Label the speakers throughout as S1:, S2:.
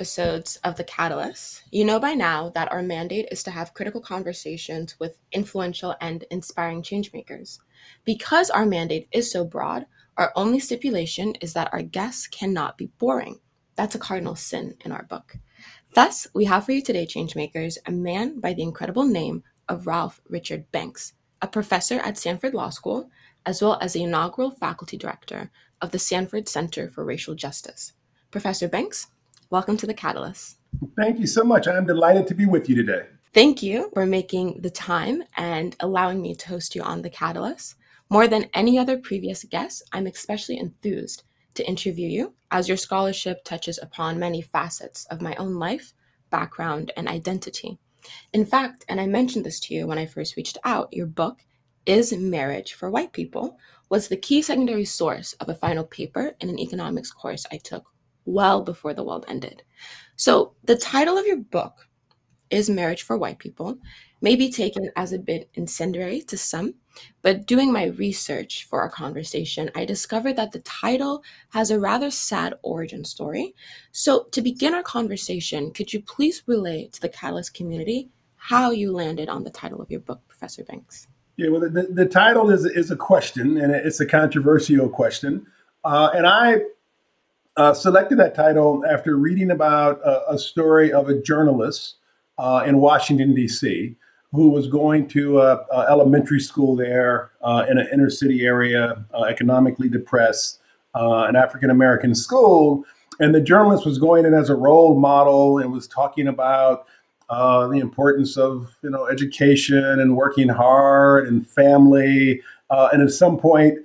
S1: episodes of The Catalyst, you know by now that our mandate is to have critical conversations with influential and inspiring changemakers. Because our mandate is so broad, our only stipulation is that our guests cannot be boring. That's a cardinal sin in our book. Thus, we have for you today, changemakers, a man by the incredible name of Ralph Richard Banks, a professor at Stanford Law School, as well as the inaugural faculty director of the Stanford Center for Racial Justice. Professor Banks, welcome to the Catalyst.
S2: Thank you so much. I'm delighted to be with you today.
S1: Thank you for making the time and allowing me to host you on the Catalyst. More than any other previous guest, I'm especially enthused to interview you as your scholarship touches upon many facets of my own life, background, and identity. In fact, and I mentioned this to you when I first reached out, your book, Is Marriage for White People, was the key secondary source of a final paper in an economics course I took well before the world ended. So, the title of your book, Is Marriage for White People, may be taken as a bit incendiary to some, but doing my research for our conversation, I discovered that the title has a rather sad origin story. So, to begin our conversation, could you please relay to the Catalyst community how you landed on the title of your book, Professor Banks?
S2: Yeah, well, the, the title is, is a question, and it's a controversial question. Uh, and I uh, selected that title after reading about a, a story of a journalist uh, in Washington, D.C., who was going to elementary school there uh, in an inner city area, uh, economically depressed, uh, an African American school. And the journalist was going in as a role model and was talking about the importance of you know education and working hard and family, and at some point,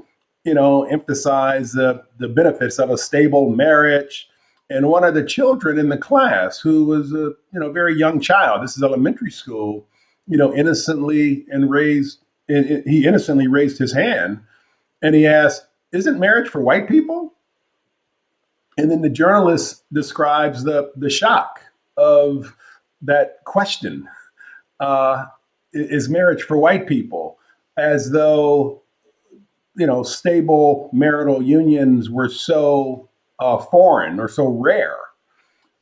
S2: you know, emphasize the the benefits of a stable marriage. And one of the children in the class, who was a you know very young child, this is elementary school, you know, innocently and raised, he innocently raised his hand and he asked, Isn't marriage for white people? And then the journalist describes the, the shock of that question uh, Is marriage for white people? As though, you know, stable marital unions were so uh, foreign or so rare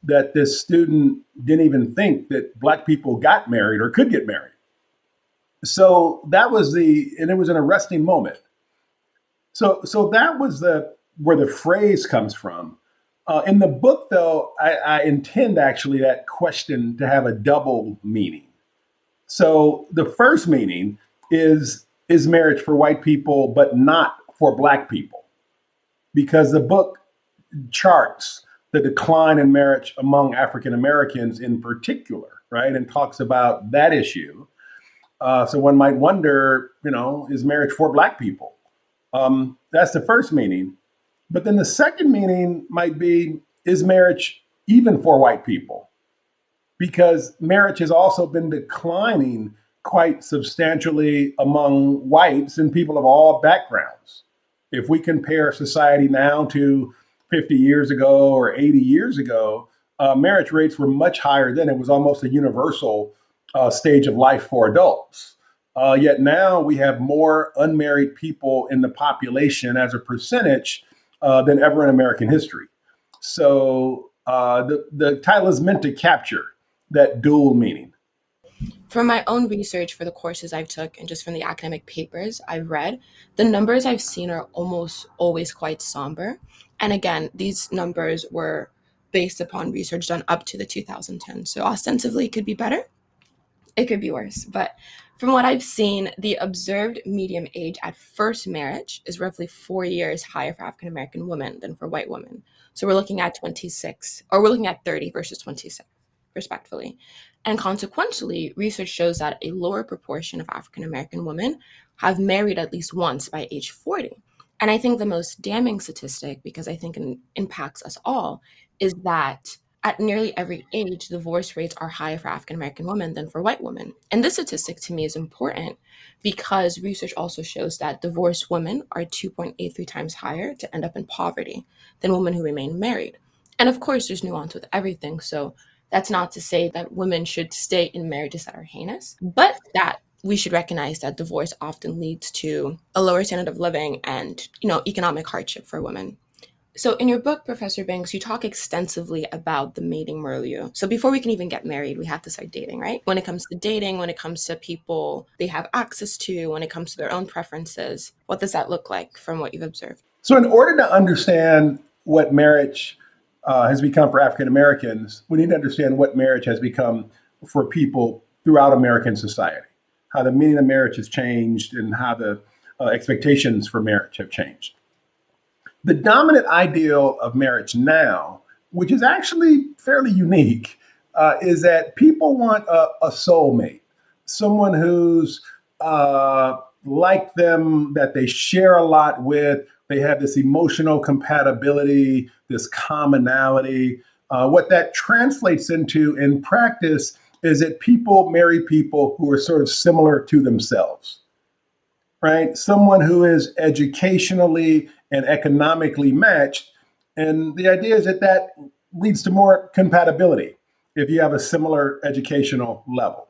S2: that this student didn't even think that black people got married or could get married. So that was the, and it was an arresting moment. So, so that was the where the phrase comes from. Uh, in the book, though, I, I intend actually that question to have a double meaning. So the first meaning is is marriage for white people, but not for black people, because the book charts the decline in marriage among African Americans in particular, right? And talks about that issue. Uh, so one might wonder, you know, is marriage for Black people? Um, that's the first meaning. But then the second meaning might be, is marriage even for white people? Because marriage has also been declining quite substantially among whites and people of all backgrounds. If we compare society now to 50 years ago or 80 years ago, uh, marriage rates were much higher then. It was almost a universal uh, stage of life for adults. Uh, yet now we have more unmarried people in the population as a percentage uh, than ever in American history. So uh, the, the title is meant to capture that dual meaning.
S1: From my own research for the courses I've took and just from the academic papers I've read, the numbers I've seen are almost always quite somber. And again, these numbers were based upon research done up to the 2010. So ostensibly, it could be better, it could be worse. But from what I've seen, the observed medium age at first marriage is roughly four years higher for African American women than for white women. So we're looking at 26, or we're looking at 30 versus 26, respectfully. And consequently, research shows that a lower proportion of African American women have married at least once by age 40. And I think the most damning statistic, because I think it impacts us all, is that at nearly every age, divorce rates are higher for African American women than for white women. And this statistic to me is important because research also shows that divorced women are 2.83 times higher to end up in poverty than women who remain married. And of course, there's nuance with everything. So that's not to say that women should stay in marriages that are heinous, but that we should recognize that divorce often leads to a lower standard of living and you know economic hardship for women So, in your book, Professor Banks, you talk extensively about the mating milieu. So, before we can even get married, we have to start dating, right? When it comes to dating, when it comes to people they have access to, when it comes to their own preferences, what does that look like from what you've observed?
S2: So, in order to understand what marriage uh, has become for African Americans, we need to understand what marriage has become for people throughout American society, how the meaning of marriage has changed, and how the uh, expectations for marriage have changed. The dominant ideal of marriage now, which is actually fairly unique, uh, is that people want a, a soulmate, someone who's uh, like them, that they share a lot with. They have this emotional compatibility, this commonality. Uh, what that translates into in practice is that people marry people who are sort of similar to themselves, right? Someone who is educationally and economically matched. And the idea is that that leads to more compatibility if you have a similar educational level.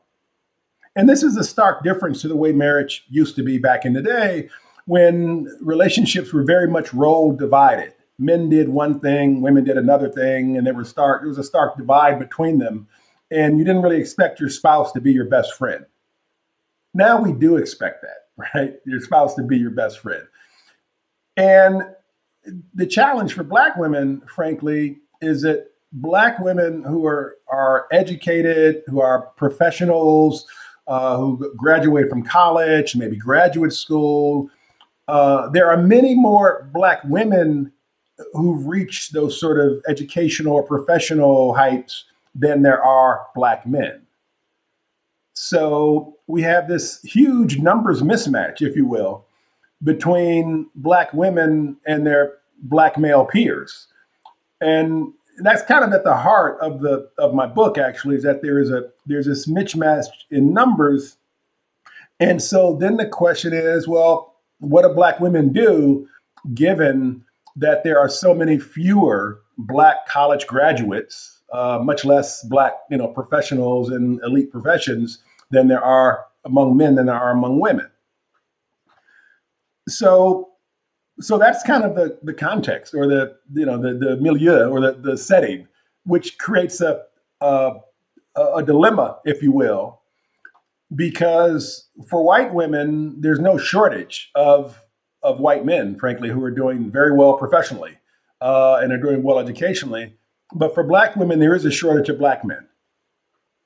S2: And this is a stark difference to the way marriage used to be back in the day when relationships were very much role divided. Men did one thing, women did another thing, and there was stark was a stark divide between them. And you didn't really expect your spouse to be your best friend. Now we do expect that, right? Your spouse to be your best friend. And the challenge for Black women, frankly, is that Black women who are, are educated, who are professionals, uh, who graduate from college, maybe graduate school, uh, there are many more Black women who've reached those sort of educational or professional heights than there are Black men. So we have this huge numbers mismatch, if you will, between black women and their black male peers. And that's kind of at the heart of the of my book actually is that there is a there's this mismatch in numbers. And so then the question is, well, what do black women do given that there are so many fewer black college graduates, uh, much less black, you know, professionals in elite professions than there are among men than there are among women? So so that's kind of the the context or the you know the the milieu or the the setting which creates a a, a dilemma if you will because for white women there's no shortage of of white men frankly who are doing very well professionally uh, and are doing well educationally. But for black women there is a shortage of black men.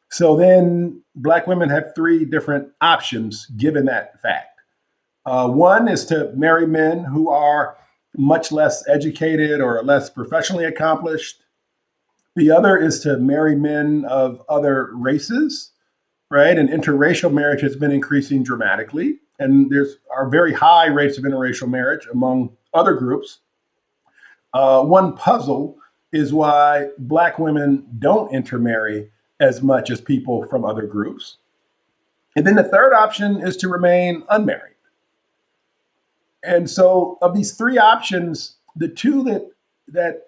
S2: So then black women have three different options given that fact. Uh, one is to marry men who are much less educated or less professionally accomplished. The other is to marry men of other races, right? And interracial marriage has been increasing dramatically. And there's are very high rates of interracial marriage among other groups. Uh, one puzzle is why Black women don't intermarry as much as people from other groups. And then the third option is to remain unmarried. And so, of these three options, the two that that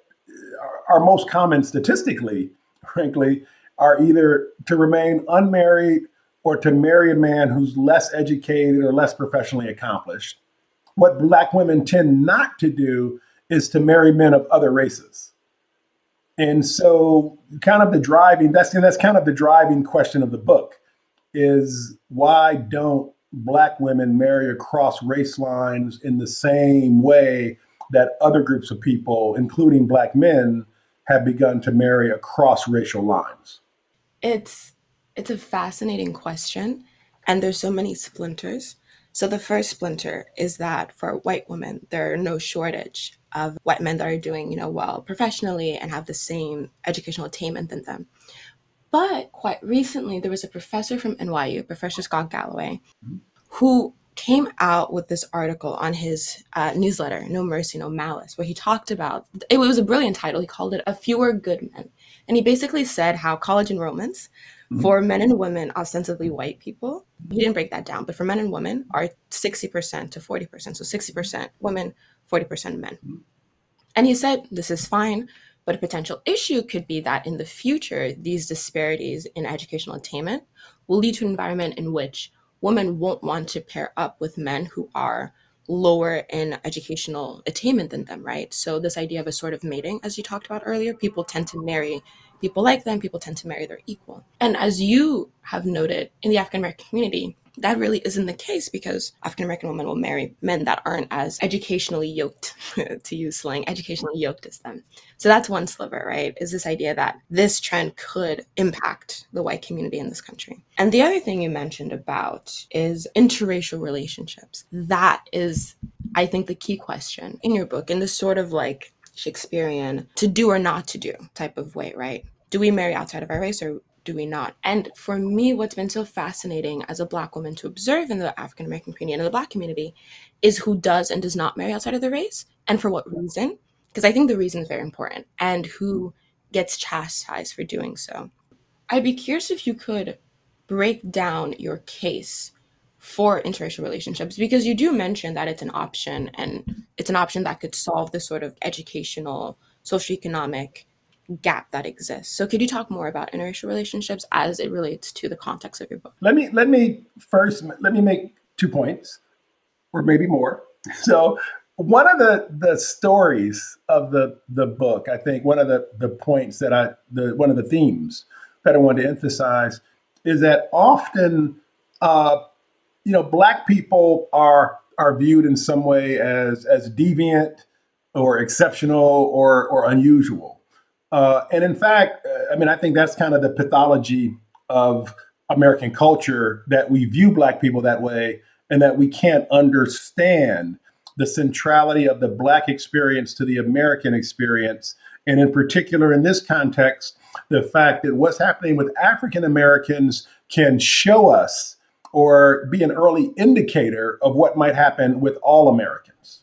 S2: are most common statistically, frankly, are either to remain unmarried or to marry a man who's less educated or less professionally accomplished. What Black women tend not to do is to marry men of other races. And so, kind of the driving that's and that's kind of the driving question of the book is why don't black women marry across race lines in the same way that other groups of people, including black men, have begun to marry across racial lines?
S1: It's it's a fascinating question and there's so many splinters. So the first splinter is that for white women, there are no shortage of white men that are doing, you know, well professionally and have the same educational attainment than them. But quite recently, there was a professor from NYU, Professor Scott Galloway, mm-hmm. who came out with this article on his uh, newsletter, No Mercy, No Malice, where he talked about it was a brilliant title. He called it A Fewer Good Men. And he basically said how college enrollments mm-hmm. for men and women, ostensibly white people, he didn't break that down, but for men and women are 60% to 40%. So 60% women, 40% men. Mm-hmm. And he said, this is fine but a potential issue could be that in the future, these disparities in educational attainment will lead to an environment in which women won't want to pair up with men who are lower in educational attainment than them, right? So this idea of a sort of mating, as you talked about earlier, people tend to marry people like them, people tend to marry their equal. And as you have noted in the African American community, that really isn't the case because African American women will marry men that aren't as educationally yoked, to use slang, educationally yoked as them. So that's one sliver, right? Is this idea that this trend could impact the white community in this country. And the other thing you mentioned about is interracial relationships. That is, I think, the key question in your book, in this sort of like Shakespearean to do or not to do type of way, right? Do we marry outside of our race or do we not? And for me, what's been so fascinating as a Black woman to observe in the African American community and in the Black community is who does and does not marry outside of the race and for what reason. Because I think the reason is very important and who gets chastised for doing so. I'd be curious if you could break down your case for interracial relationships because you do mention that it's an option and it's an option that could solve the sort of educational socioeconomic gap that exists. So could you talk more about interracial relationships as it relates to the context of your book?
S2: Let me let me first let me make two points or maybe more. So one of the the stories of the the book i think one of the the points that i the one of the themes that i wanted to emphasize is that often uh, you know, black people are are viewed in some way as as deviant or exceptional or or unusual. Uh, and in fact, uh, I mean, I think that's kind of the pathology of American culture that we view black people that way, and that we can't understand the centrality of the black experience to the American experience, and in particular in this context, the fact that what's happening with African Americans can show us or be an early indicator of what might happen with all Americans.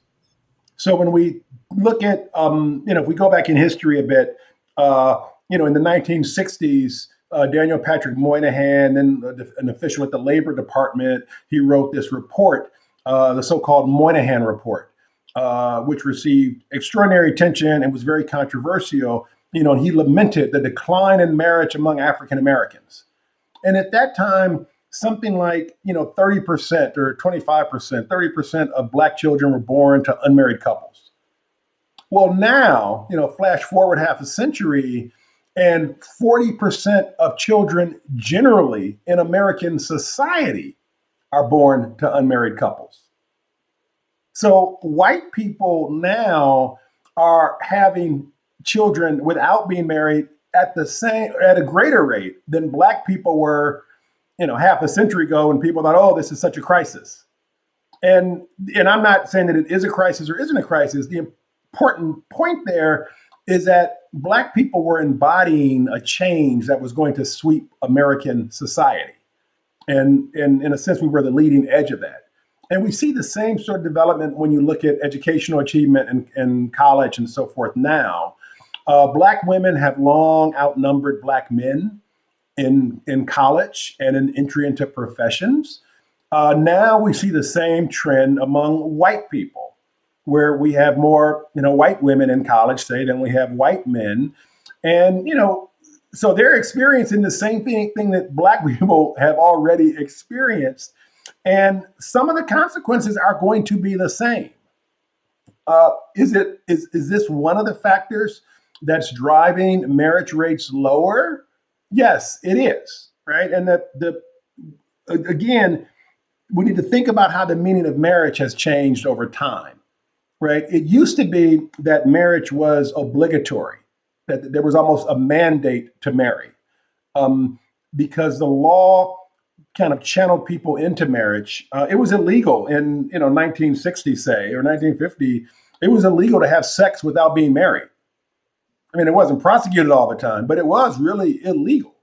S2: So when we look at, um, you know, if we go back in history a bit, uh, you know, in the 1960s, uh, Daniel Patrick Moynihan, then an official at the Labor Department, he wrote this report, uh, the so-called Moynihan Report, uh, which received extraordinary attention and was very controversial. You know, he lamented the decline in marriage among African Americans. And at that time, something like you know 30% or 25% 30% of black children were born to unmarried couples. Well now you know flash forward half a century and 40% of children generally in american society are born to unmarried couples. So white people now are having children without being married at the same at a greater rate than black people were you know, half a century ago when people thought, oh, this is such a crisis. And and I'm not saying that it is a crisis or isn't a crisis. The important point there is that black people were embodying a change that was going to sweep American society. And, and in a sense, we were the leading edge of that. And we see the same sort of development when you look at educational achievement in, in college and so forth now. Uh, black women have long outnumbered black men in in college and in entry into professions. Uh, now we see the same trend among white people, where we have more you know white women in college, say, than we have white men, and you know. So they're experiencing the same thing, thing that black people have already experienced. And some of the consequences are going to be the same. Uh, is it is is this one of the factors that's driving marriage rates lower? Yes, it is, right? And that the again, we need to think about how the meaning of marriage has changed over time, right? It used to be that marriage was obligatory, that there was almost a mandate to marry, um, because the law kind of channeled people into marriage. Uh, it was illegal in you know 1960, say, or 1950. It was illegal to have sex without being married. I mean, it wasn't prosecuted all the time, but it was really illegal.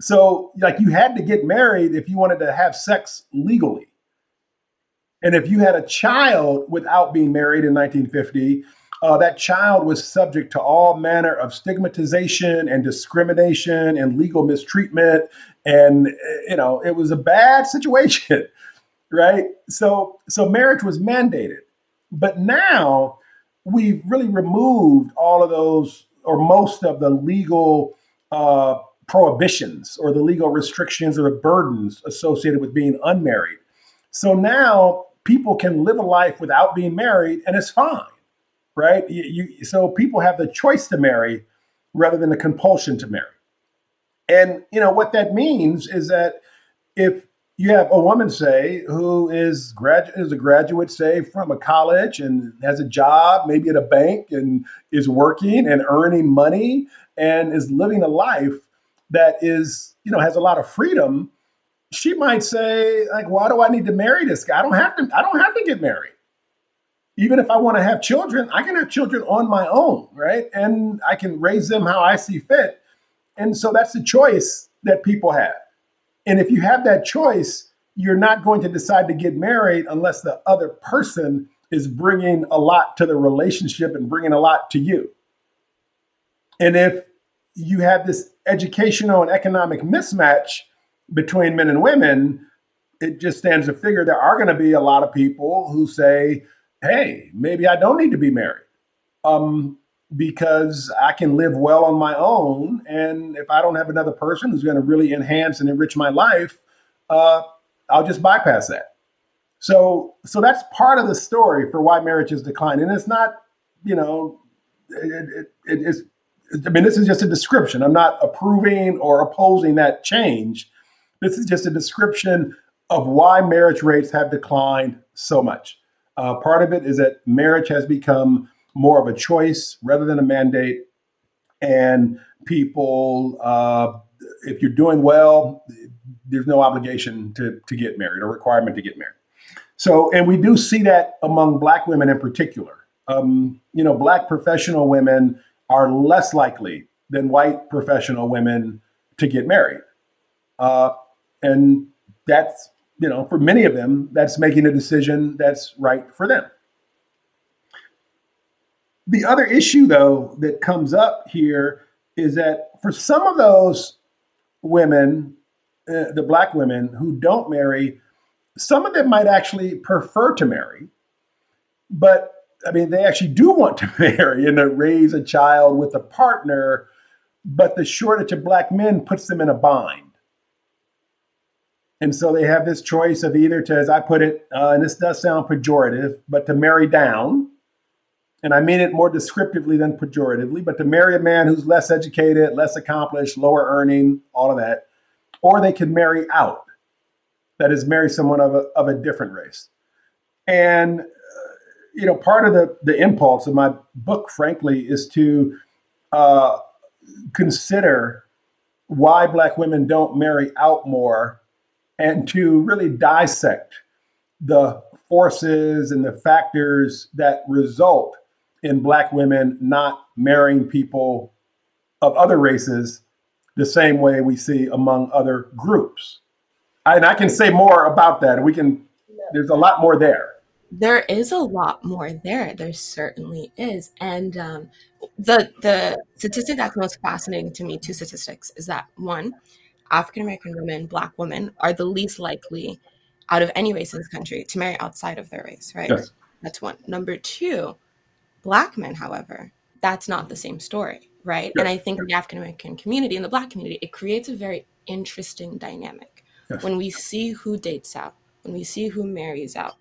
S2: So, like, you had to get married if you wanted to have sex legally. And if you had a child without being married in 1950, uh, that child was subject to all manner of stigmatization and discrimination and legal mistreatment. And, you know, it was a bad situation, right? So, so marriage was mandated. But now we've really removed all of those or most of the legal uh, prohibitions or the legal restrictions or the burdens associated with being unmarried. So now people can live a life without being married and it's fine, right? You, you, so people have the choice to marry rather than the compulsion to marry. And you know what that means is that if you have a woman say who is grad is a graduate say from a college and has a job maybe at a bank and is working and earning money and is living a life that is you know has a lot of freedom. She might say like why do i need to marry this guy? I don't have to i don't have to get married. Even if i want to have children i can have children on my own right? And i can raise them how i see fit. And so that's the choice that people have and if you have that choice you're not going to decide to get married unless the other person is bringing a lot to the relationship and bringing a lot to you. And if you have this educational and economic mismatch between men and women, it just stands to figure there are going to be a lot of people who say, hey, maybe I don't need to be married. Um, because I can live well on my own. And if I don't have another person who's going to really enhance and enrich my life, uh, I'll just bypass that. So, so that's part of the story for why marriage is declining. And it's not, you know, it, it, it is I mean, this is just a description. I'm not approving or opposing that change. This is just a description of why marriage rates have declined so much. Uh, part of it is that marriage has become more of a choice rather than a mandate. And people, uh, if you're doing well, there's no obligation to, to get married or requirement to get married. So, and we do see that among Black women in particular. Um, you know, Black professional women are less likely than white professional women to get married. Uh, and that's, you know, for many of them, that's making a decision that's right for them. The other issue, though, that comes up here is that for some of those women, uh, the black women who don't marry, some of them might actually prefer to marry, but I mean, they actually do want to marry and to raise a child with a partner, but the shortage of black men puts them in a bind. And so they have this choice of either to, as I put it, uh, and this does sound pejorative, but to marry down. And I mean it more descriptively than pejoratively, but to marry a man who's less educated, less accomplished, lower earning, all of that. Or they can marry out, that is, marry someone of a, of a different race. And you know, part of the the impulse of my book, frankly, is to uh, consider why Black women don't marry out more, and to really dissect the forces and the factors that result in Black women not marrying people of other races the same way we see among other groups. And I can say more about that. We can. There's a lot more there
S1: there is a lot more there. There certainly is. And um, the the statistic that's most fascinating to me, two statistics, is that one, African American women, Black women, are the least likely out of any race in this country to marry outside of their race, right? Yes. That's one. Number two, Black men, however, that's not the same story, right? Yes. And I think in the African American community, in the Black community, it creates a very interesting dynamic. Yes. When we see who dates out, when we see who marries out,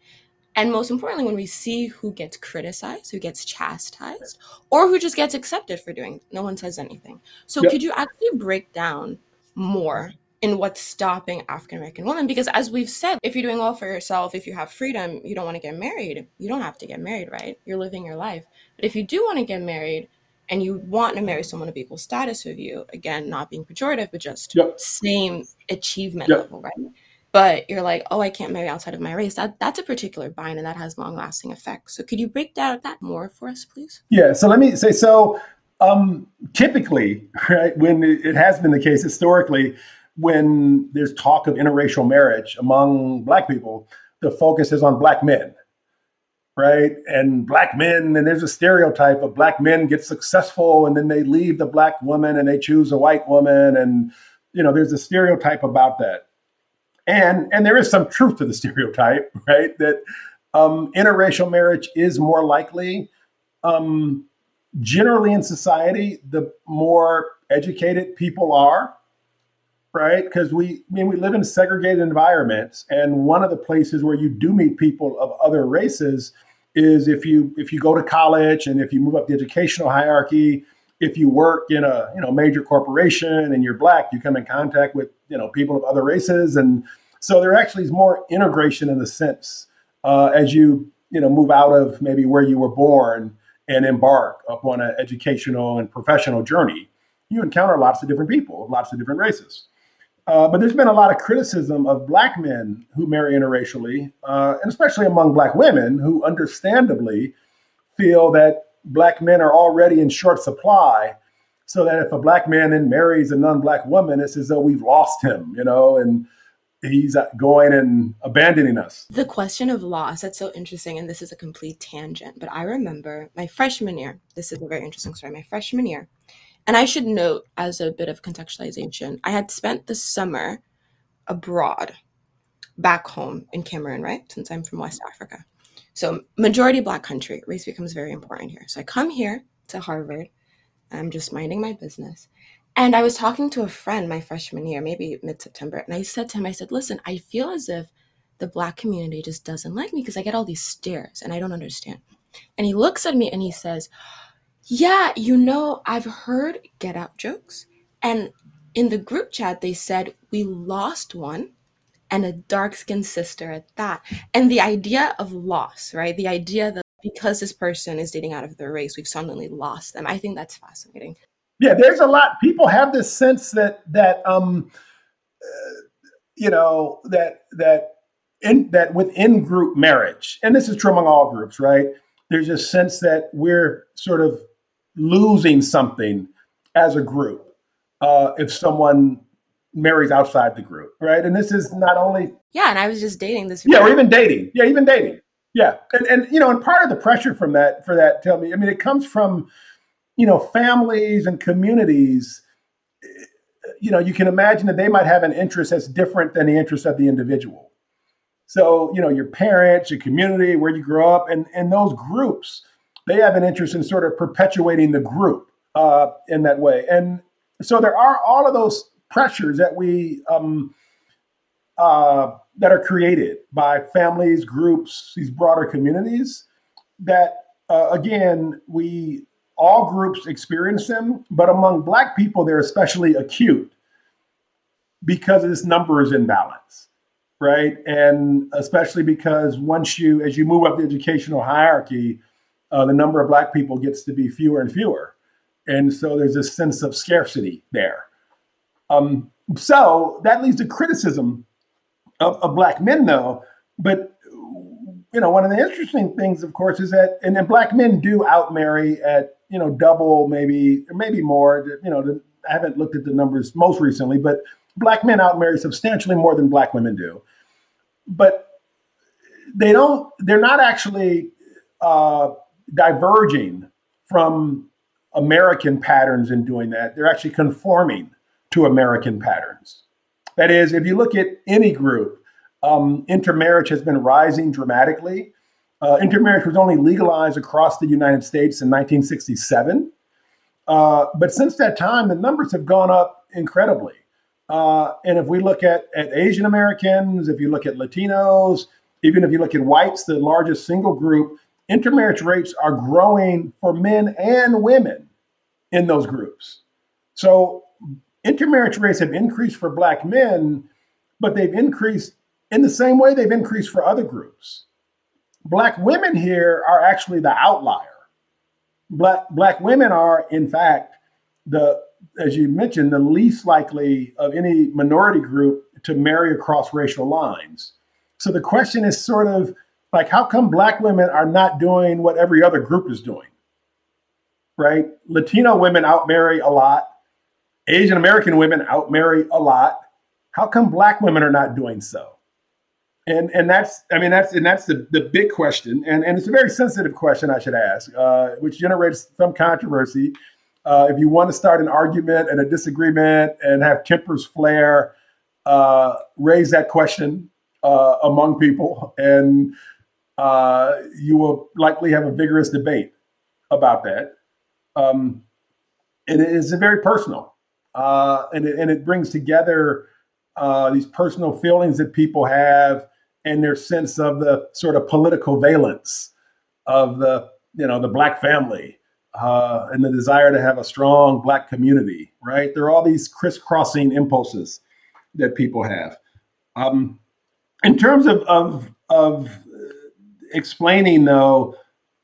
S1: and most importantly, when we see who gets criticized, who gets chastised, or who just gets accepted for doing, no one says anything. So, could you actually break down more in what's stopping African American women? Because, as we've said, if you're doing well for yourself, if you have freedom, you don't want to get married. You don't have to get married, right? You're living your life. But if you do want to get married, and you want to marry someone of equal status with you, again, not being pejorative, but just yep. same achievement yep. level, right? but you're like, oh, I can't marry outside of my race. That that's a particular bind, and that has long lasting effects. So could you break down that more for us, please?
S2: Yeah. So let me say so. Um, typically, right, when it has been the case historically, when there's talk of interracial marriage among Black people, the focus is on Black men, right? And Black men, and there's a stereotype of Black men get successful and then they leave the Black woman and they choose a white woman, and you know, there's a stereotype about that and and there is some truth to the stereotype, right? That um, interracial marriage is more likely. Um, generally, in society, the more educated people are, right? Because we, I mean, we live in segregated environments, and one of the places where you do meet people of other races is if you if you go to college and if you move up the educational hierarchy. If you work in a you know major corporation and you're black, you come in contact with you know people of other races, and so there actually is more integration in the sense uh, as you you know move out of maybe where you were born and embark upon an educational and professional journey. You encounter lots of different people, lots of different races. Uh, but there's been a lot of criticism of black men who marry interracially, uh, and especially among black women who understandably feel that black men are already in short supply. So that if a black man then marries a non black woman, it's as though we've lost him, you know, and he's going and abandoning us.
S1: The question of loss, that's so interesting. And this is a complete tangent. But I remember my freshman year, this is a very interesting story. My freshman year, and I should note, as a bit of contextualization, I had spent the summer abroad, back home in Cameroon, right? Since I'm from West Africa. So, majority black country, race becomes very important here. So, I come here to Harvard. I'm just minding my business. And I was talking to a friend my freshman year, maybe mid September, and I said to him, I said, listen, I feel as if the black community just doesn't like me because I get all these stares and I don't understand. And he looks at me and he says, yeah, you know, I've heard get out jokes. And in the group chat, they said, we lost one and a dark skinned sister at that. And the idea of loss, right? The idea that because this person is dating out of their race, we've suddenly lost them. I think that's fascinating.
S2: Yeah, there's a lot. People have this sense that that um, uh, you know that that in that within group marriage, and this is true among all groups, right? There's a sense that we're sort of losing something as a group uh, if someone marries outside the group, right? And this is not only
S1: yeah, and I was just dating this.
S2: Yeah, or even dating. Yeah, even dating. Yeah, and and you know, and part of the pressure from that for that, tell me, I mean, it comes from you know families and communities. You know, you can imagine that they might have an interest that's different than the interest of the individual. So, you know, your parents, your community, where you grow up, and and those groups they have an interest in sort of perpetuating the group uh, in that way. And so there are all of those pressures that we um, uh, that are created by families, groups, these broader communities. That uh, again, we all groups experience them, but among Black people, they're especially acute because of this numbers imbalance, right? And especially because once you, as you move up the educational hierarchy, uh, the number of black people gets to be fewer and fewer. And so there's this sense of scarcity there. Um, so that leads to criticism of, of, black men, though. But you know, one of the interesting things, of course, is that and then black men do outmarry at you know double, maybe maybe more. You know, I haven't looked at the numbers most recently, but black men outmarry substantially more than black women do. But they don't. They're not actually. Uh, diverging from American patterns in doing that. They're actually conforming to American patterns. That is, if you look at any group, um, intermarriage has been rising dramatically. Uh, intermarriage was only legalized across the United States in 1967. Uh, but since that time, the numbers have gone up incredibly. Uh, and if we look at, at Asian Americans, if you look at Latinos, even if you look at whites, the largest single group, intermarriage rates are growing for men and women in those groups. So intermarriage rates have increased for black men, but they've increased in the same way they've increased for other groups. Black women here are actually the outlier. Black black women are, in fact, the as you mentioned, the least likely of any minority group to marry across racial lines. So the question is sort of like, how come black women are not doing what every other group is doing? Right? Latino women outmarry a lot. Asian American women outmarry a lot. How come black women are not doing so? And and that's I mean that's and that's the, the big question and, and it's a very sensitive question I should ask, uh, which generates some controversy. Uh, if you want to start an argument and a disagreement and have tempers flare, uh, raise that question uh, among people and uh, you will likely have a vigorous debate about that. Um, and it is very personal. uh, and it, and it brings together uh, these personal feelings that people have and their sense of the sort of political valence of the you know the black family uh, and the desire to have a strong black community. Right? There are all these crisscrossing impulses that people have. Um, in terms of of of explaining though,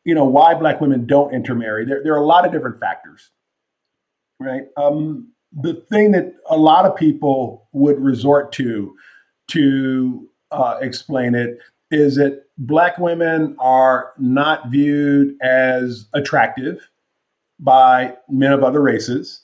S2: you know why black women don't intermarry, there there are a lot of different factors. Right? Um, the thing that a lot of people would resort to to uh, explain it is that black women are not viewed as attractive by men of other races.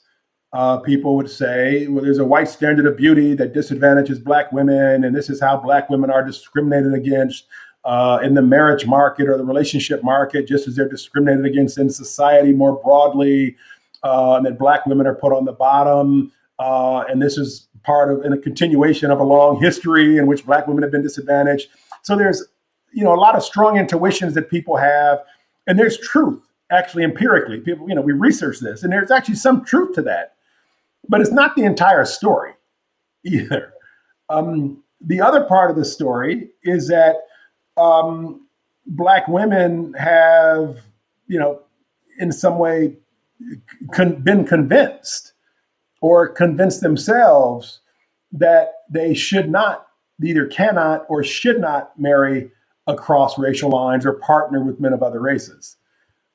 S2: Uh, people would say, well, there's a white standard of beauty that disadvantages black women, and this is how black women are discriminated against uh, in the marriage market or the relationship market, just as they're discriminated against in society more broadly uh, and that black women are put on the bottom. Uh, and this is part of and a continuation of a long history in which black women have been disadvantaged. So there's, you know, a lot of strong intuitions that people have, and there's truth actually empirically. People, you know, we research this, and there's actually some truth to that, but it's not the entire story either. Um, the other part of the story is that um, black women have, you know, in some way con- been convinced or convinced themselves that they should not, either cannot or should not marry across racial lines or partner with men of other races.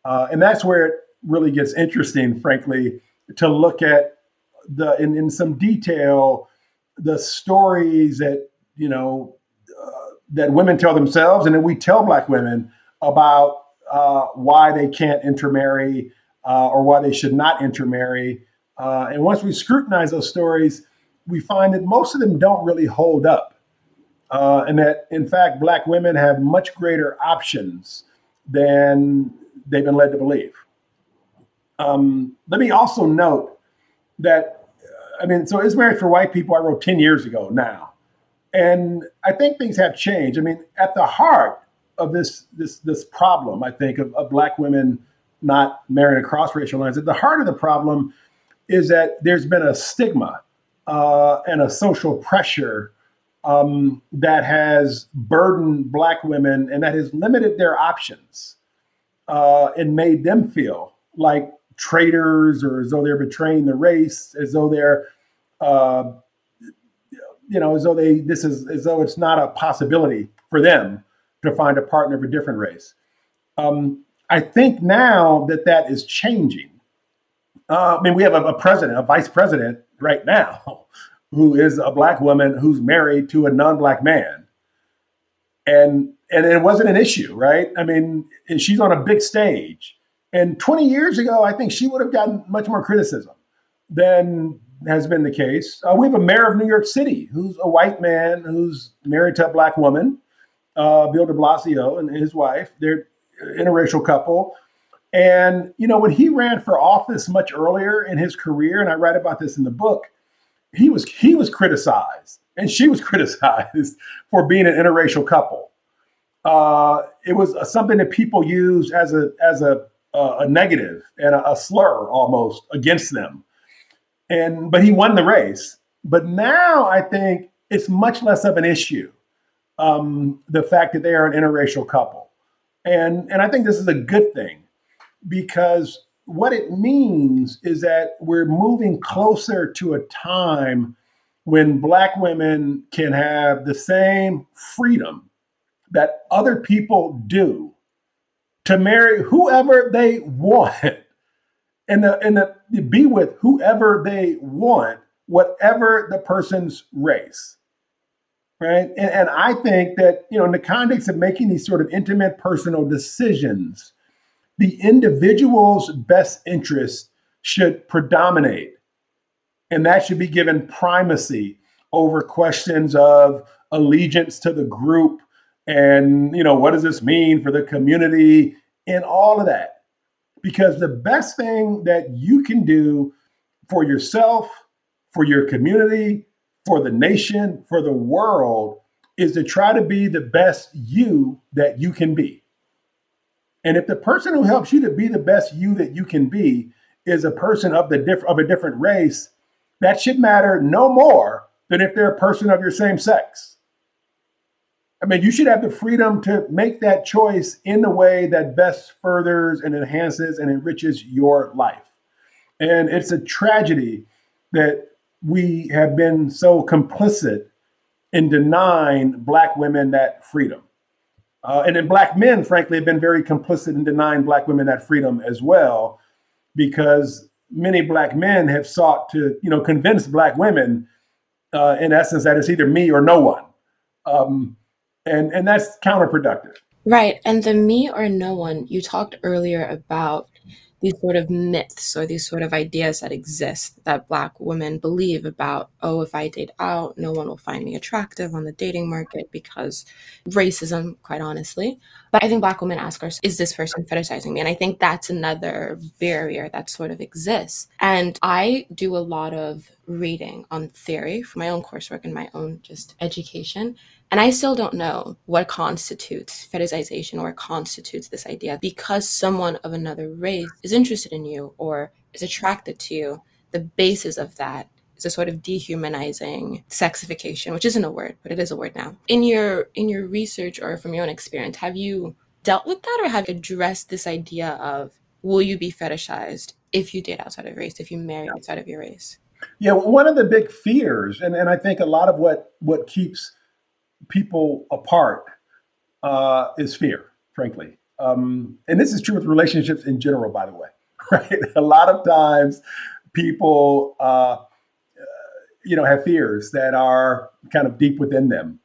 S2: Uh, and that's where it really gets interesting, frankly, to look at the in, in some detail the stories that you know that women tell themselves, and then we tell Black women about uh, why they can't intermarry uh, or why they should not intermarry. Uh, and once we scrutinize those stories, we find that most of them don't really hold up. Uh, and that, in fact, Black women have much greater options than they've been led to believe. Um, let me also note that, I mean, so Is Marriage for White People, I wrote 10 years ago now. And I think things have changed. I mean, at the heart of this this this problem, I think, of, of black women not marrying across racial lines. At the heart of the problem is that there's been a stigma uh, and a social pressure um, that has burdened Black women and that has limited their options uh, and made them feel like traitors or as though they're betraying the race, as though they're, uh, you know, as though they this is as though it's not a possibility for them to find a partner of a different race. Um, I think now that that is changing. Uh, I mean, we have a, a president, a vice president right now, who is a black woman who's married to a non-black man, and and it wasn't an issue, right? I mean, she's on a big stage, and 20 years ago, I think she would have gotten much more criticism than has been the case. Uh, we have a mayor of New York City who's a white man who's married to a black woman, uh, Bill De Blasio and his wife. They're interracial couple. And, you know, when he ran for office much earlier in his career, and I write about this in the book, he was he was criticized and she was criticized for being an interracial couple. Uh, it was something that people used as a as a a negative and a, a slur almost against them. And but he won the race. But now I think it's much less of an issue. Um, the fact that they are an interracial couple. And, and I think this is a good thing because what it means is that we're moving closer to a time when Black women can have the same freedom that other people do to marry whoever they want and, the, and the, be with whoever they want, whatever the person's race right? And, and I think that, you know, in the context of making these sort of intimate personal decisions, the individual's best interest should predominate. And that should be given primacy over questions of allegiance to the group and, you know, what does this mean for the community and all of that. Because the best thing that you can do for yourself, for your community, for the nation, for the world, is to try to be the best you that you can be. And if the person who helps you to be the best you that you can be is a person of the diff- of a different race, that should matter no more than if they're a person of your same sex. I mean, you should have the freedom to make that choice in the way that best furthers and enhances and enriches your life. And it's a tragedy that we have been so complicit in denying Black women that freedom. Uh, and then Black men, frankly, have been very complicit in denying Black women that freedom as well, because many Black men have sought to, you know, convince Black women, uh, in essence, that it's either me or no one. Um, and, and that's counterproductive.
S1: Right. And the me or no one, you talked earlier about these sort of myths or these sort of ideas that exist that black women believe about oh if i date out no one will find me attractive on the dating market because racism quite honestly but i think black women ask ourselves is this person fetishizing me and i think that's another barrier that sort of exists and i do a lot of reading on theory for my own coursework and my own just education and I still don't know what constitutes fetishization or constitutes this idea because someone of another race is interested in you or is attracted to you. The basis of that is a sort of dehumanizing sexification, which isn't a word, but it is a word now. In your in your research or from your own experience, have you dealt with that or have you addressed this idea of will you be fetishized if you date outside of race, if you marry outside of your race?
S2: Yeah, one of the big fears, and, and I think a lot of what what keeps people apart uh, is fear, frankly. Um, and this is true with relationships in general, by the way. Right? A lot of times, people, uh, uh, you know, have fears that are kind of deep within them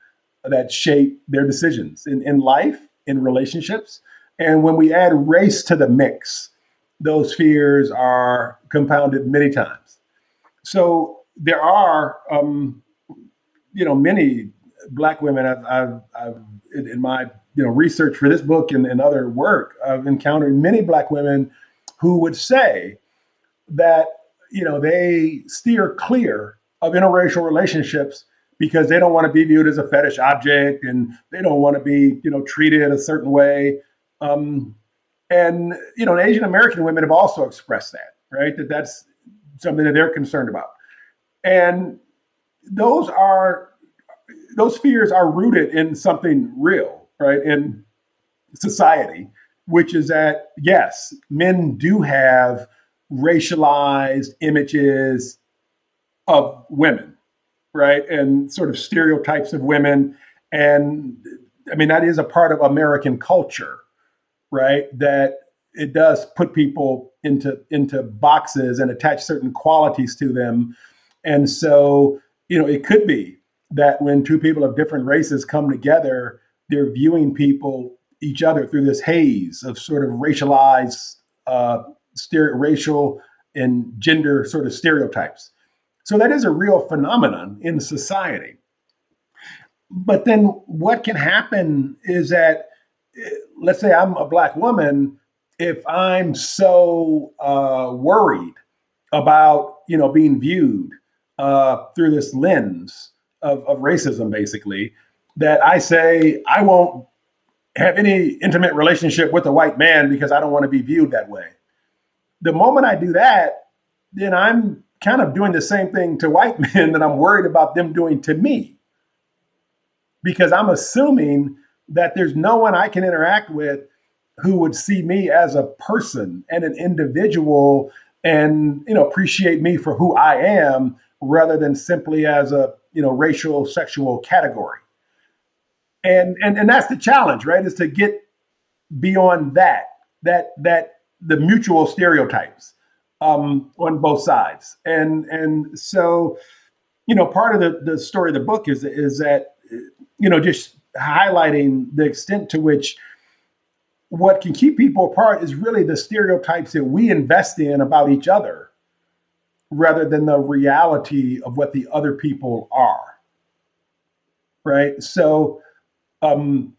S2: that shape their decisions in, in life, in relationships. And when we add race to the mix, those fears are compounded many times. So there are, um, you know, many black women I've, I've, I've in, my you know research for this book and, and other work, I've encountered many black women who would say that you know they steer clear of interracial relationships because they don't want to be viewed as a fetish object and they don't want to be you know treated a certain way. Um, and you know asian american women have also expressed that right? That that's something that they're concerned about. And those are those fears are rooted in something real, right? In society, which is that yes, men do have racialized images of women, right? And sort of stereotypes of women. And I mean, that is a part of American culture, right? That it does put people into into boxes and attach certain qualities to them. And so, you know, it could be that when two people of different races come together, they're viewing people, each other, through this haze of sort of racialized, uh, racial and gender sort of stereotypes. So that is a real phenomenon in society. But then what can happen is that, let's say I'm a black woman, if I'm so uh, worried about, you know, being viewed uh, through this lens, of, of racism, basically, that I say I won't have any intimate relationship with a white man because I don't want to be viewed that way. The moment I do that, then I'm kind of doing the same thing to white men that I'm worried about them doing to me. Because I'm assuming that there's no one I can interact with who would see me as a person and an individual and you know appreciate me for who I am rather than simply as a you know racial sexual category. And and and that's the challenge right is to get beyond that that that the mutual stereotypes um, on both sides. And and so you know part of the the story of the book is is that you know just highlighting the extent to which what can keep people apart is really the stereotypes that we invest in about each other rather than the reality of what the other people are. Right. So, um,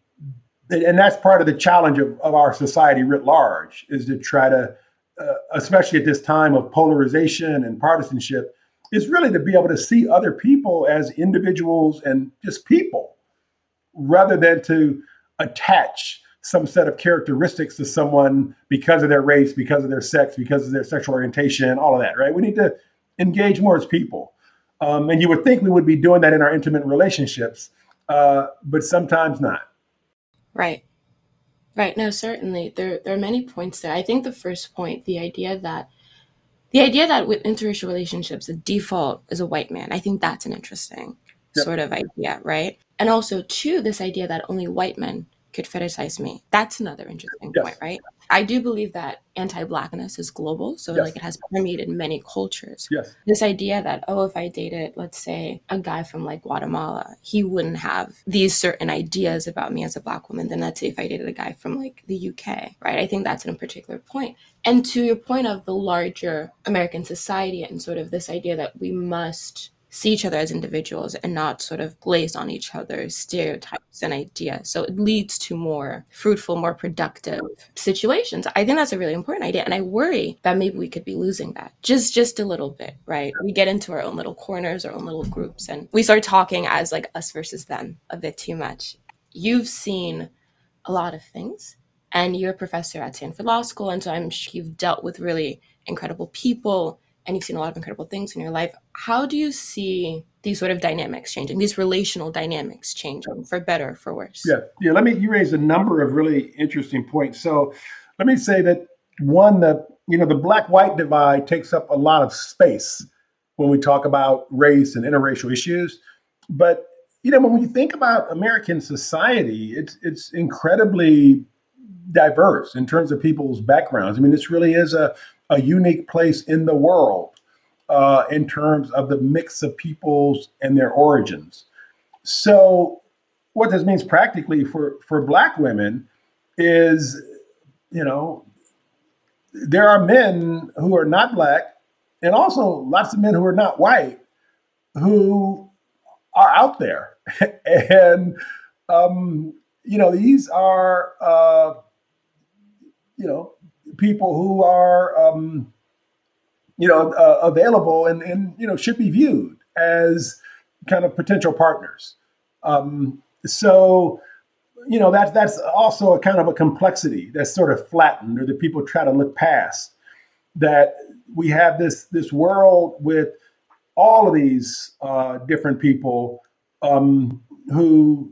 S2: and that's part of the challenge of, of our society writ large is to try to, uh, especially at this time of polarization and partisanship, is really to be able to see other people as individuals and just people rather than to attach some set of characteristics to someone because of their race, because of their sex, because of their sexual orientation, all of that, right? We need to engage more as people. Um, and you would think we would be doing that in our intimate relationships, uh, but sometimes not.
S1: Right. Right. No, certainly. There, there are many points there. I think the first point, the idea that the idea that with interracial relationships, the default is a white man, I think that's an interesting yep. sort of idea, right? And also, two, this idea that only white men could fetishize me. That's another interesting yes. point, right? I do believe that anti-blackness is global, so yes. like it has permeated many cultures.
S2: Yes.
S1: This idea that oh, if I dated, let's say, a guy from like Guatemala, he wouldn't have these certain ideas about me as a black woman. Then let's say if I dated a guy from like the UK, right? I think that's a particular point. And to your point of the larger American society and sort of this idea that we must see each other as individuals and not sort of glaze on each other's stereotypes and ideas. So it leads to more fruitful, more productive situations. I think that's a really important idea. And I worry that maybe we could be losing that just just a little bit, right? We get into our own little corners, our own little groups, and we start talking as like us versus them a bit too much. You've seen a lot of things and you're a professor at Stanford Law School. And so I'm sure you've dealt with really incredible people and you've seen a lot of incredible things in your life. How do you see these sort of dynamics changing, these relational dynamics changing for better, or for worse?
S2: Yeah, yeah. Let me. You raised a number of really interesting points. So, let me say that one, the you know, the black-white divide takes up a lot of space when we talk about race and interracial issues. But you know, when we think about American society, it's it's incredibly diverse in terms of people's backgrounds. I mean, this really is a a unique place in the world uh, in terms of the mix of peoples and their origins. So, what this means practically for for Black women is, you know, there are men who are not Black, and also lots of men who are not white, who are out there, and um, you know, these are. Uh, you know, people who are, um, you know, uh, available and, and, you know, should be viewed as kind of potential partners. Um, so, you know, that's, that's also a kind of a complexity that's sort of flattened or that people try to look past that we have this, this world with all of these uh, different people um, who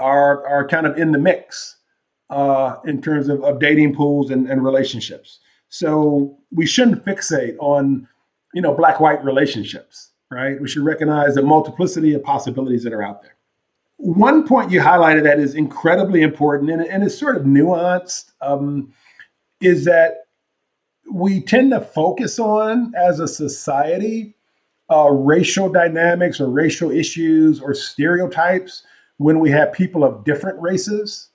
S2: are, are kind of in the mix uh, in terms of, of dating pools and, and relationships. So we shouldn't fixate on, you know, black white relationships, right? We should recognize the multiplicity of possibilities that are out there. One point you highlighted that is incredibly important and, and is sort of nuanced um, is that we tend to focus on as a society uh, racial dynamics or racial issues or stereotypes when we have people of different races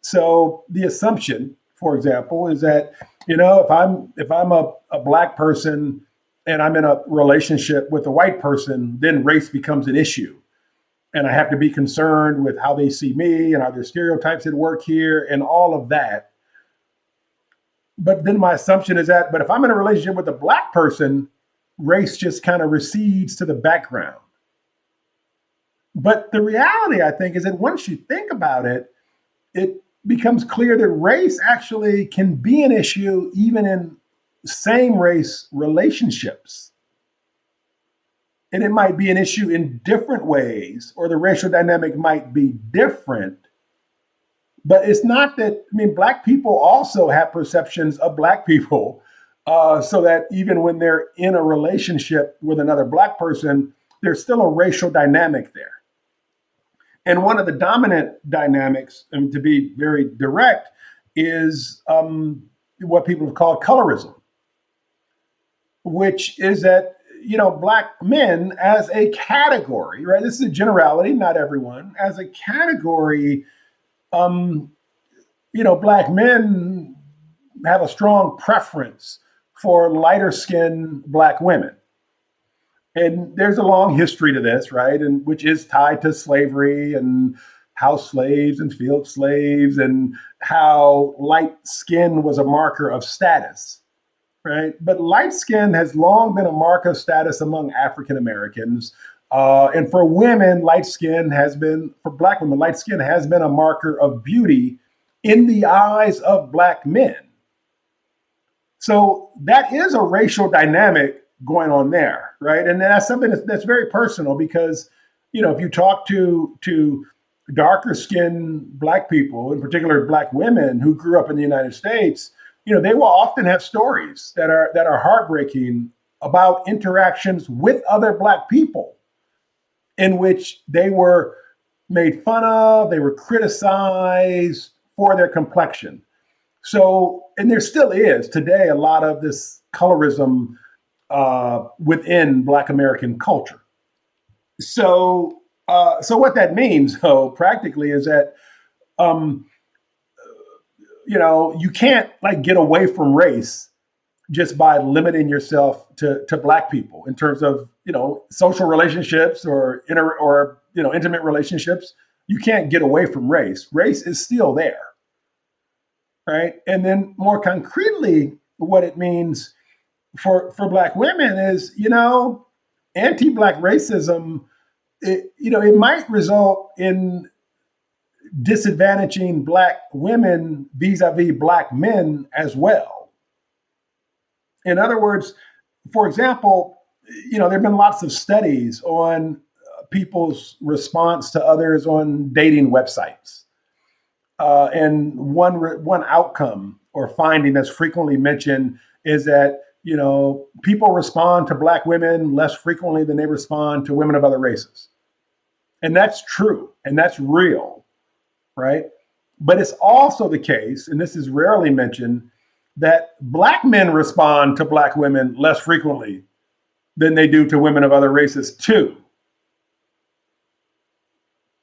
S2: so the assumption, for example, is that you know if I'm if I'm a, a black person and I'm in a relationship with a white person, then race becomes an issue. And I have to be concerned with how they see me and are there stereotypes at work here and all of that. But then my assumption is that, but if I'm in a relationship with a black person, race just kind of recedes to the background. But the reality, I think, is that once you think about it, it becomes clear that race actually can be an issue even in same race relationships. And it might be an issue in different ways, or the racial dynamic might be different. But it's not that, I mean, Black people also have perceptions of Black people. Uh, so that even when they're in a relationship with another Black person, there's still a racial dynamic there. And one of the dominant dynamics, I mean, to be very direct, is um, what people have called colorism, which is that you know black men as a category, right? This is a generality, not everyone. As a category, um, you know, black men have a strong preference for lighter skinned black women. And there's a long history to this, right? And which is tied to slavery and house slaves and field slaves and how light skin was a marker of status, right? But light skin has long been a mark of status among African Americans. Uh, and for women, light skin has been, for Black women, light skin has been a marker of beauty in the eyes of Black men. So that is a racial dynamic going on there, right? And that's something that's, that's very personal because, you know, if you talk to to darker skinned black people, in particular black women who grew up in the United States, you know, they will often have stories that are that are heartbreaking about interactions with other black people in which they were made fun of, they were criticized for their complexion. So, and there still is today a lot of this colorism uh, within Black American culture. So, uh, so what that means, though, practically, is that um, you know you can't like get away from race just by limiting yourself to to black people in terms of you know social relationships or inter or you know intimate relationships. You can't get away from race. Race is still there, right? And then more concretely, what it means for for black women is you know anti-black racism it, you know it might result in disadvantaging black women vis-a-vis black men as well. In other words for example you know there have been lots of studies on uh, people's response to others on dating websites. Uh, and one one outcome or finding that's frequently mentioned is that you know, people respond to black women less frequently than they respond to women of other races. And that's true and that's real, right? But it's also the case, and this is rarely mentioned, that black men respond to black women less frequently than they do to women of other races, too.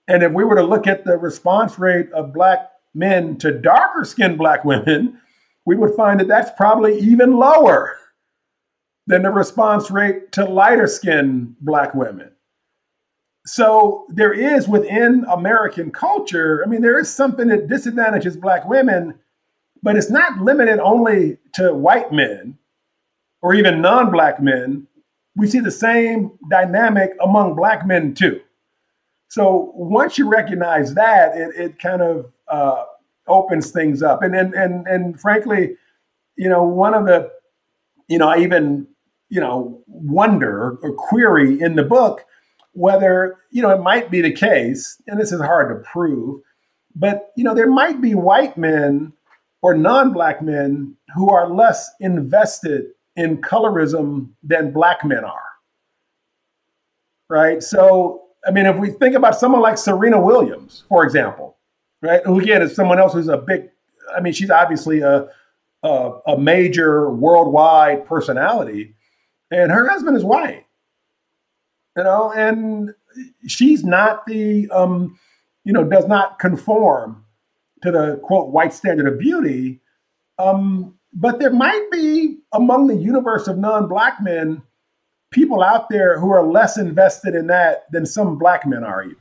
S2: And if we were to look at the response rate of black men to darker skinned black women, we would find that that's probably even lower than the response rate to lighter skinned Black women. So there is within American culture, I mean, there is something that disadvantages Black women, but it's not limited only to white men or even non Black men. We see the same dynamic among Black men too. So once you recognize that, it, it kind of uh, opens things up. And, and and and frankly, you know, one of the, you know, I even you know, wonder or query in the book whether, you know, it might be the case, and this is hard to prove, but, you know, there might be white men or non black men who are less invested in colorism than black men are. Right. So, I mean, if we think about someone like Serena Williams, for example, right, who again is someone else who's a big, I mean, she's obviously a, a, a major worldwide personality and her husband is white. You know, and she's not the um, you know, does not conform to the quote white standard of beauty. Um, but there might be among the universe of non-black men people out there who are less invested in that than some black men are even.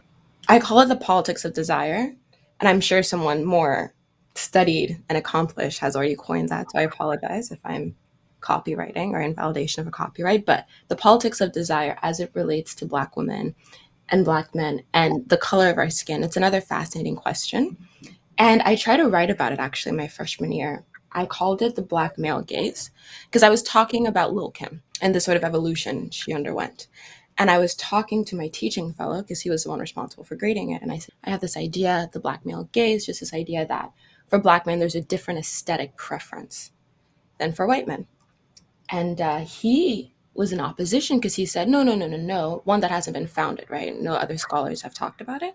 S1: I call it the politics of desire. And I'm sure someone more studied and accomplished has already coined that. So I apologize if I'm copywriting or invalidation of a copyright, but the politics of desire as it relates to Black women and Black men and the color of our skin. It's another fascinating question. And I try to write about it actually my freshman year. I called it the Black male gaze because I was talking about Lil Kim and the sort of evolution she underwent. And I was talking to my teaching fellow because he was the one responsible for grading it. And I said, I have this idea, the black male gaze, just this idea that for black men, there's a different aesthetic preference than for white men. And uh, he was in opposition because he said, no, no, no, no, no. One that hasn't been founded, right? No other scholars have talked about it.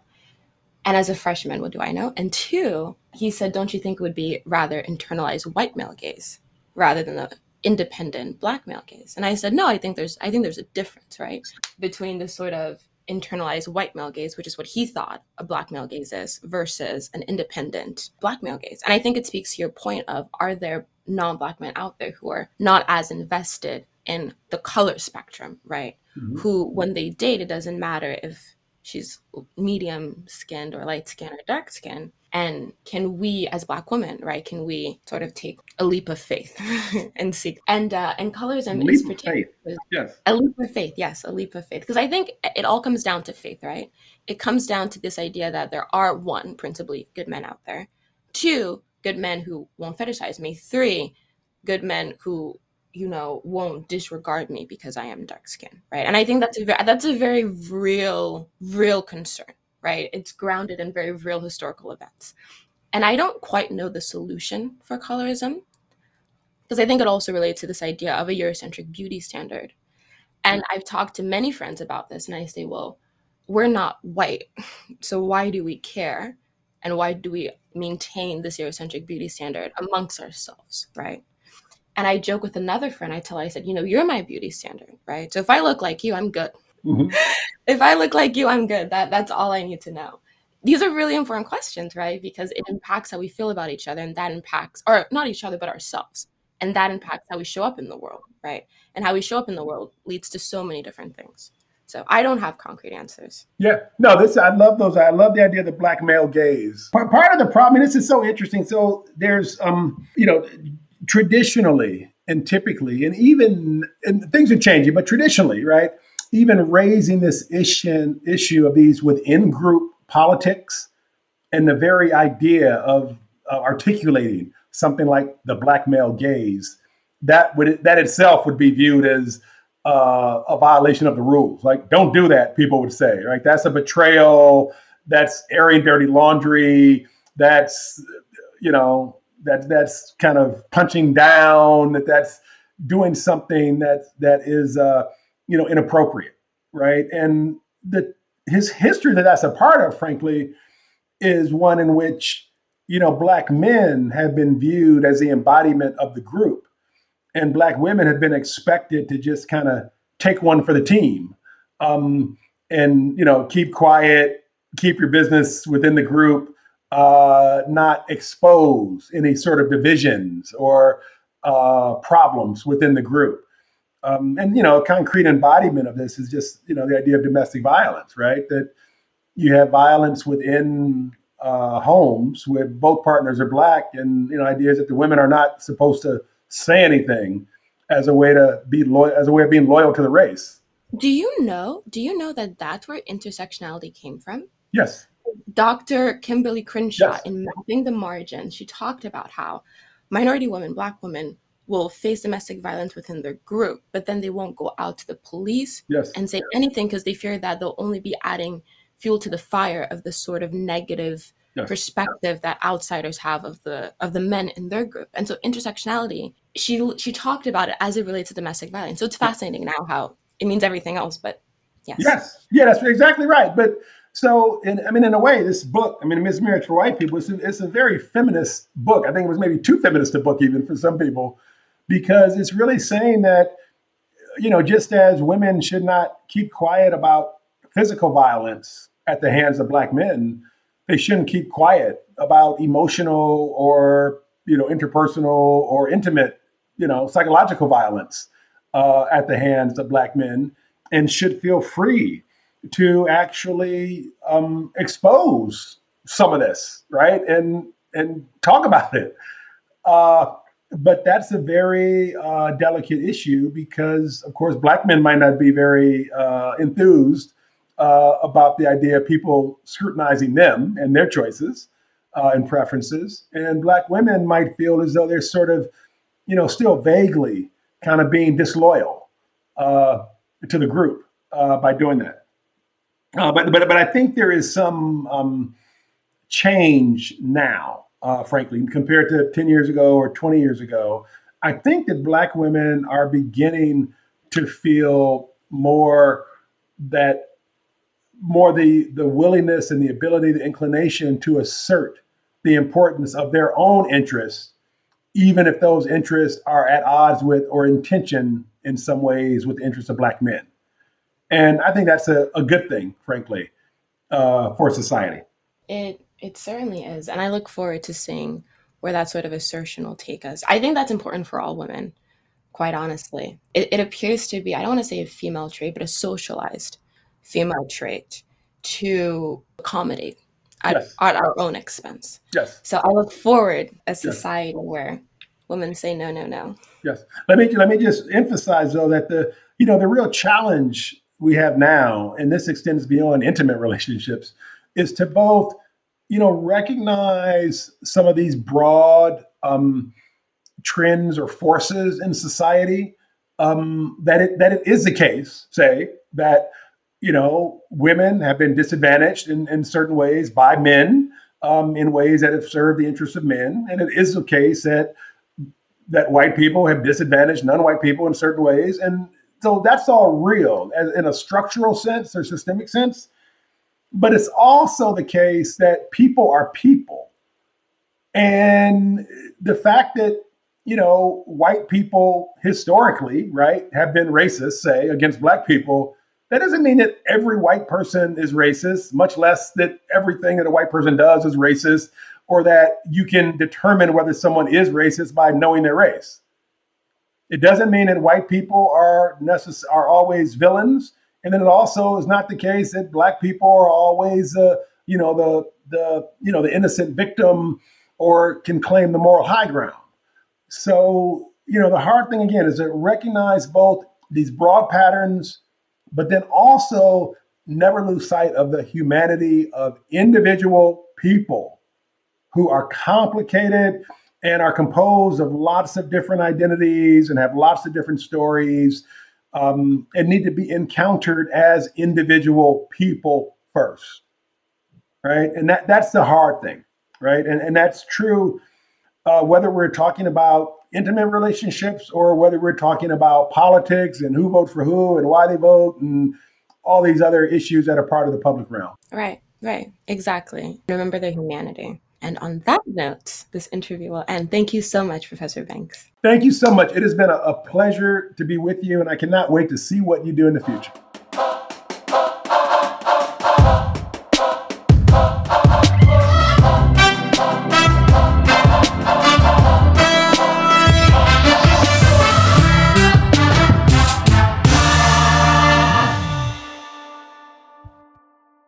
S1: And as a freshman, what do I know? And two, he said, don't you think it would be rather internalized white male gaze rather than the independent black male gaze? And I said, no, I think there's, I think there's a difference, right, between the sort of internalized white male gaze, which is what he thought a black male gaze is, versus an independent black male gaze. And I think it speaks to your point of are there non black men out there who are not as invested in the color spectrum, right? Mm-hmm. Who, when they date, it doesn't matter if she's medium skinned or light skinned or dark skinned. And can we, as Black women, right, can we sort of take a leap of faith and seek and uh, and colorism
S2: leap is particular. Yes,
S1: a leap of faith. Yes, a leap of faith. Because I think it all comes down to faith, right? It comes down to this idea that there are one, principally, good men out there. Two, good men who won't fetishize me. Three, good men who you know, won't disregard me because I am dark skinned, right? And I think that's a very, that's a very real, real concern, right? It's grounded in very real historical events. And I don't quite know the solution for colorism because I think it also relates to this idea of a Eurocentric beauty standard. And I've talked to many friends about this, and I say, well, we're not white. So why do we care? And why do we maintain this Eurocentric beauty standard amongst ourselves, right? And I joke with another friend, I tell her, I said, you know, you're my beauty standard, right? So if I look like you, I'm good. Mm-hmm. if I look like you, I'm good. That that's all I need to know. These are really important questions, right? Because it impacts how we feel about each other, and that impacts, or not each other, but ourselves. And that impacts how we show up in the world, right? And how we show up in the world leads to so many different things. So I don't have concrete answers.
S2: Yeah, no, this I love those. I love the idea of the black male gaze. Part, part of the problem, and this is so interesting. So there's, um, you know, traditionally and typically, and even and things are changing, but traditionally, right? Even raising this issue issue of these within group politics and the very idea of uh, articulating something like the black male gaze that would that itself would be viewed as uh, a violation of the rules. Like, don't do that, people would say, right? That's a betrayal. That's airing dirty laundry. That's, you know, that that's kind of punching down. That that's doing something that that is, uh, you know, inappropriate, right? And the his history that that's a part of, frankly, is one in which you know black men have been viewed as the embodiment of the group and black women have been expected to just kind of take one for the team. Um, and you know keep quiet keep your business within the group uh, not expose any sort of divisions or uh, problems within the group. Um, and you know a concrete embodiment of this is just you know the idea of domestic violence right? That you have violence within uh, homes where both partners are black and you know ideas that the women are not supposed to say anything as a way to be loyal, as a way of being loyal to the race.
S1: Do you know? Do you know that that's where intersectionality came from?
S2: Yes.
S1: Dr. Kimberly Crenshaw, yes. in mapping the margins, she talked about how minority women, Black women, will face domestic violence within their group, but then they won't go out to the police
S2: yes.
S1: and say anything because they fear that they'll only be adding fuel to the fire of this sort of negative yes. perspective that outsiders have of the of the men in their group. And so intersectionality, she she talked about it as it relates to domestic violence. So it's fascinating now how it means everything else, but yes.
S2: Yes. Yeah, that's exactly right. But so, in, I mean, in a way, this book, I mean, Is Marriage for White People, it's a, it's a very feminist book. I think it was maybe too feminist a book, even for some people, because it's really saying that, you know, just as women should not keep quiet about physical violence at the hands of Black men, they shouldn't keep quiet about emotional or you know interpersonal or intimate you know psychological violence uh, at the hands of black men and should feel free to actually um, expose some of this right and and talk about it. Uh, but that's a very uh, delicate issue because of course black men might not be very uh, enthused uh, about the idea of people scrutinizing them and their choices uh, and preferences. And Black women might feel as though they're sort of, you know, still vaguely kind of being disloyal uh, to the group uh, by doing that. Uh, but, but, but I think there is some um, change now, uh, frankly, compared to 10 years ago or 20 years ago. I think that Black women are beginning to feel more that more the the willingness and the ability, the inclination to assert the importance of their own interests, even if those interests are at odds with or in tension in some ways with the interests of black men. And I think that's a, a good thing, frankly, uh, for society.
S1: It it certainly is, and I look forward to seeing where that sort of assertion will take us. I think that's important for all women, quite honestly. It, it appears to be, I don't want to say a female trait, but a socialized female trait to accommodate at, yes. at our own expense.
S2: Yes.
S1: So I look forward a society yes. where women say no, no, no.
S2: Yes. Let me let me just emphasize though that the you know the real challenge we have now, and this extends beyond intimate relationships, is to both you know recognize some of these broad um, trends or forces in society um, that it that it is the case, say that you know women have been disadvantaged in, in certain ways by men um, in ways that have served the interests of men, and it is the case that that white people have disadvantaged non-white people in certain ways, and so that's all real as, in a structural sense or systemic sense. But it's also the case that people are people, and the fact that you know, white people historically, right, have been racist, say, against black people, that doesn't mean that every white person is racist, much less that everything that a white person does is racist, or that you can determine whether someone is racist by knowing their race. It doesn't mean that white people are necess- are always villains, and then it also is not the case that black people are always, uh, you know, the the you know the innocent victim or can claim the moral high ground. So, you know, the hard thing again is to recognize both these broad patterns, but then also never lose sight of the humanity of individual people who are complicated and are composed of lots of different identities and have lots of different stories um, and need to be encountered as individual people first right? And that that's the hard thing right? And, and that's true uh, whether we're talking about intimate relationships or whether we're talking about politics and who votes for who and why they vote and all these other issues that are part of the public realm.
S1: Right, right, exactly. Remember the humanity. And on that note, this interview will end. Thank you so much, Professor Banks.
S2: Thank you so much. It has been a, a pleasure to be with you, and I cannot wait to see what you do in the future.